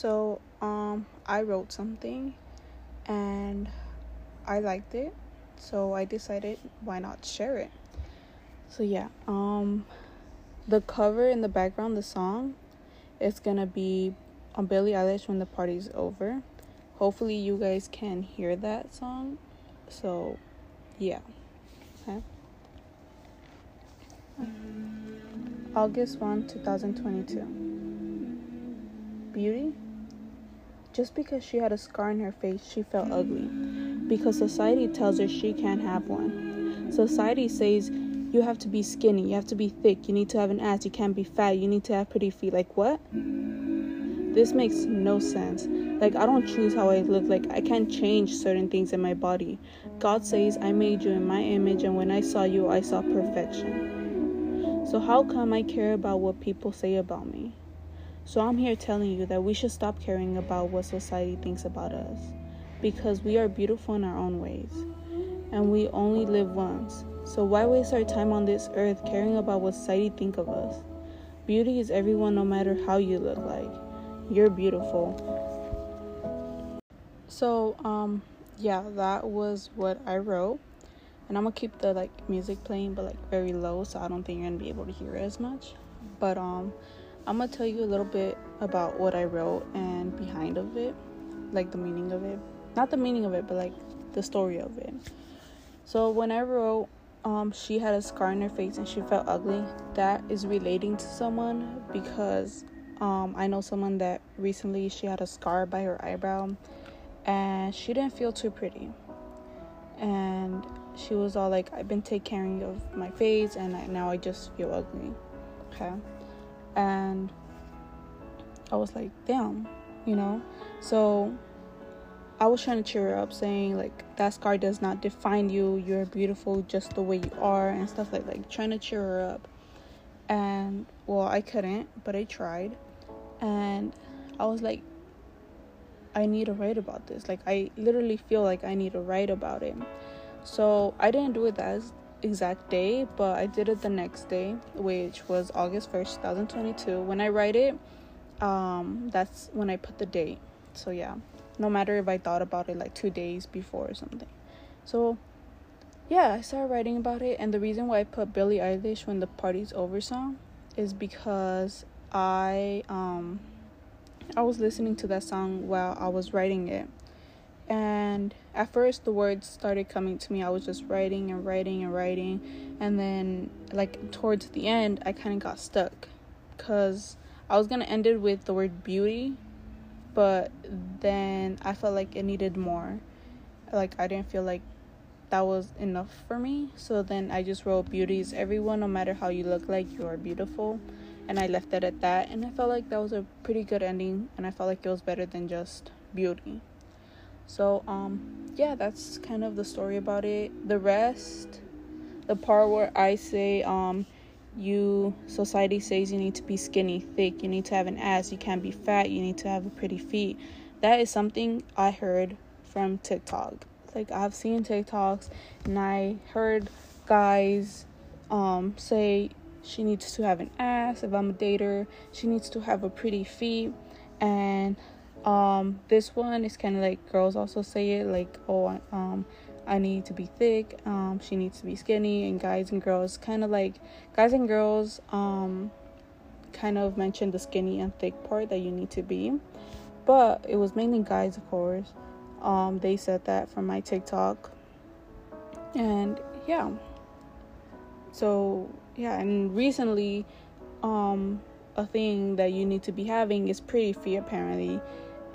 So, um, I wrote something and I liked it. So I decided why not share it. So yeah, um the cover in the background, the song, is gonna be on Billie Eilish when the party's over. Hopefully you guys can hear that song. So yeah. Okay. August 1, 2022. Beauty? Just because she had a scar in her face, she felt ugly. Because society tells her she can't have one. Society says you have to be skinny, you have to be thick, you need to have an ass, you can't be fat, you need to have pretty feet. Like, what? This makes no sense. Like, I don't choose how I look. Like, I can't change certain things in my body. God says, I made you in my image, and when I saw you, I saw perfection. So, how come I care about what people say about me? So, I'm here telling you that we should stop caring about what society thinks about us because we are beautiful in our own ways and we only live once. So why waste our time on this earth caring about what society think of us? Beauty is everyone no matter how you look like. You're beautiful. So um yeah, that was what I wrote. And I'm gonna keep the like music playing but like very low so I don't think you're gonna be able to hear as much. But um I'm gonna tell you a little bit about what I wrote and behind of it, like the meaning of it. Not the meaning of it, but like the story of it. So when I wrote um, she had a scar on her face and she felt ugly. That is relating to someone because um, I know someone that recently she had a scar by her eyebrow and she didn't feel too pretty. And she was all like, I've been taking care of my face and I, now I just feel ugly. Okay. And I was like, damn, you know? So I was trying to cheer her up, saying like that scar does not define you. You're beautiful just the way you are, and stuff like like trying to cheer her up. And well, I couldn't, but I tried, and I was like, I need to write about this. Like I literally feel like I need to write about it. So I didn't do it that exact day, but I did it the next day, which was August first, two thousand twenty-two. When I write it, um, that's when I put the date. So yeah no matter if I thought about it like two days before or something. So, yeah, I started writing about it, and the reason why I put Billie Eilish when the party's over song is because I um I was listening to that song while I was writing it. And at first the words started coming to me. I was just writing and writing and writing. And then like towards the end I kind of got stuck cuz I was to end it with the word beauty but then I felt like it needed more. Like I didn't feel like that was enough for me. So then I just wrote beauties everyone no matter how you look like you are beautiful and I left it at that and I felt like that was a pretty good ending and I felt like it was better than just beauty. So um yeah, that's kind of the story about it. The rest the part where I say um you society says you need to be skinny thick you need to have an ass you can't be fat you need to have a pretty feet. That is something i heard from tiktok. Like i've seen tiktoks and i heard guys um say she needs to have an ass if i'm a dater she needs to have a pretty feet. And um this one is kind of like girls also say it like oh um I need to be thick, um, she needs to be skinny, and guys and girls kind of like guys and girls um, kind of mentioned the skinny and thick part that you need to be, but it was mainly guys, of course. Um, they said that from my TikTok, and yeah. So yeah, and recently, um, a thing that you need to be having is pretty feet apparently,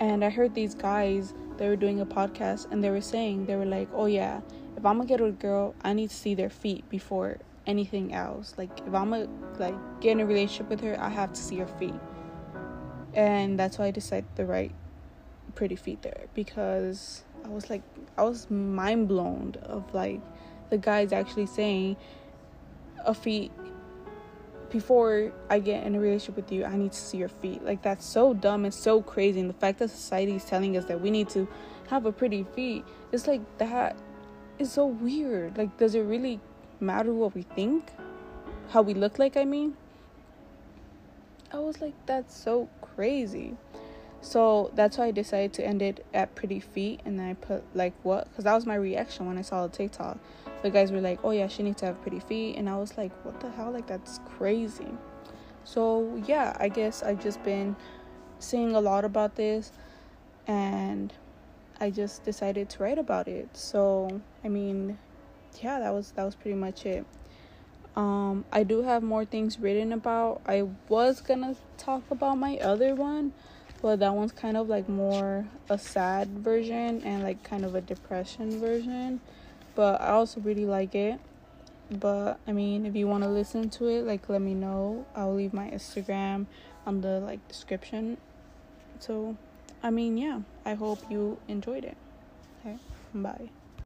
and I heard these guys they were doing a podcast and they were saying they were like oh yeah if i'm gonna get a girl i need to see their feet before anything else. Like if i'm gonna like get in a relationship with her i have to see her feet. And that's why i decided to write pretty feet there because i was like i was mind blown of like the guys actually saying a feet before I get in a relationship with you, I need to see your feet. Like that's so dumb and so crazy. And the fact that society is telling us that we need to have a pretty feet, it's like that is so weird. Like, does it really matter what we think? How we look like, I mean? I was like, that's so crazy. So that's why I decided to end it at pretty feet, and then I put like what? Because that was my reaction when I saw the TikTok. The guys were like, "Oh yeah, she needs to have pretty feet," and I was like, "What the hell? Like that's crazy." So yeah, I guess I've just been seeing a lot about this, and I just decided to write about it. So I mean, yeah, that was that was pretty much it. Um, I do have more things written about. I was gonna talk about my other one, but that one's kind of like more a sad version and like kind of a depression version. But I also really like it. But I mean, if you want to listen to it, like let me know. I'll leave my Instagram on the like description. So, I mean, yeah, I hope you enjoyed it. Okay, bye.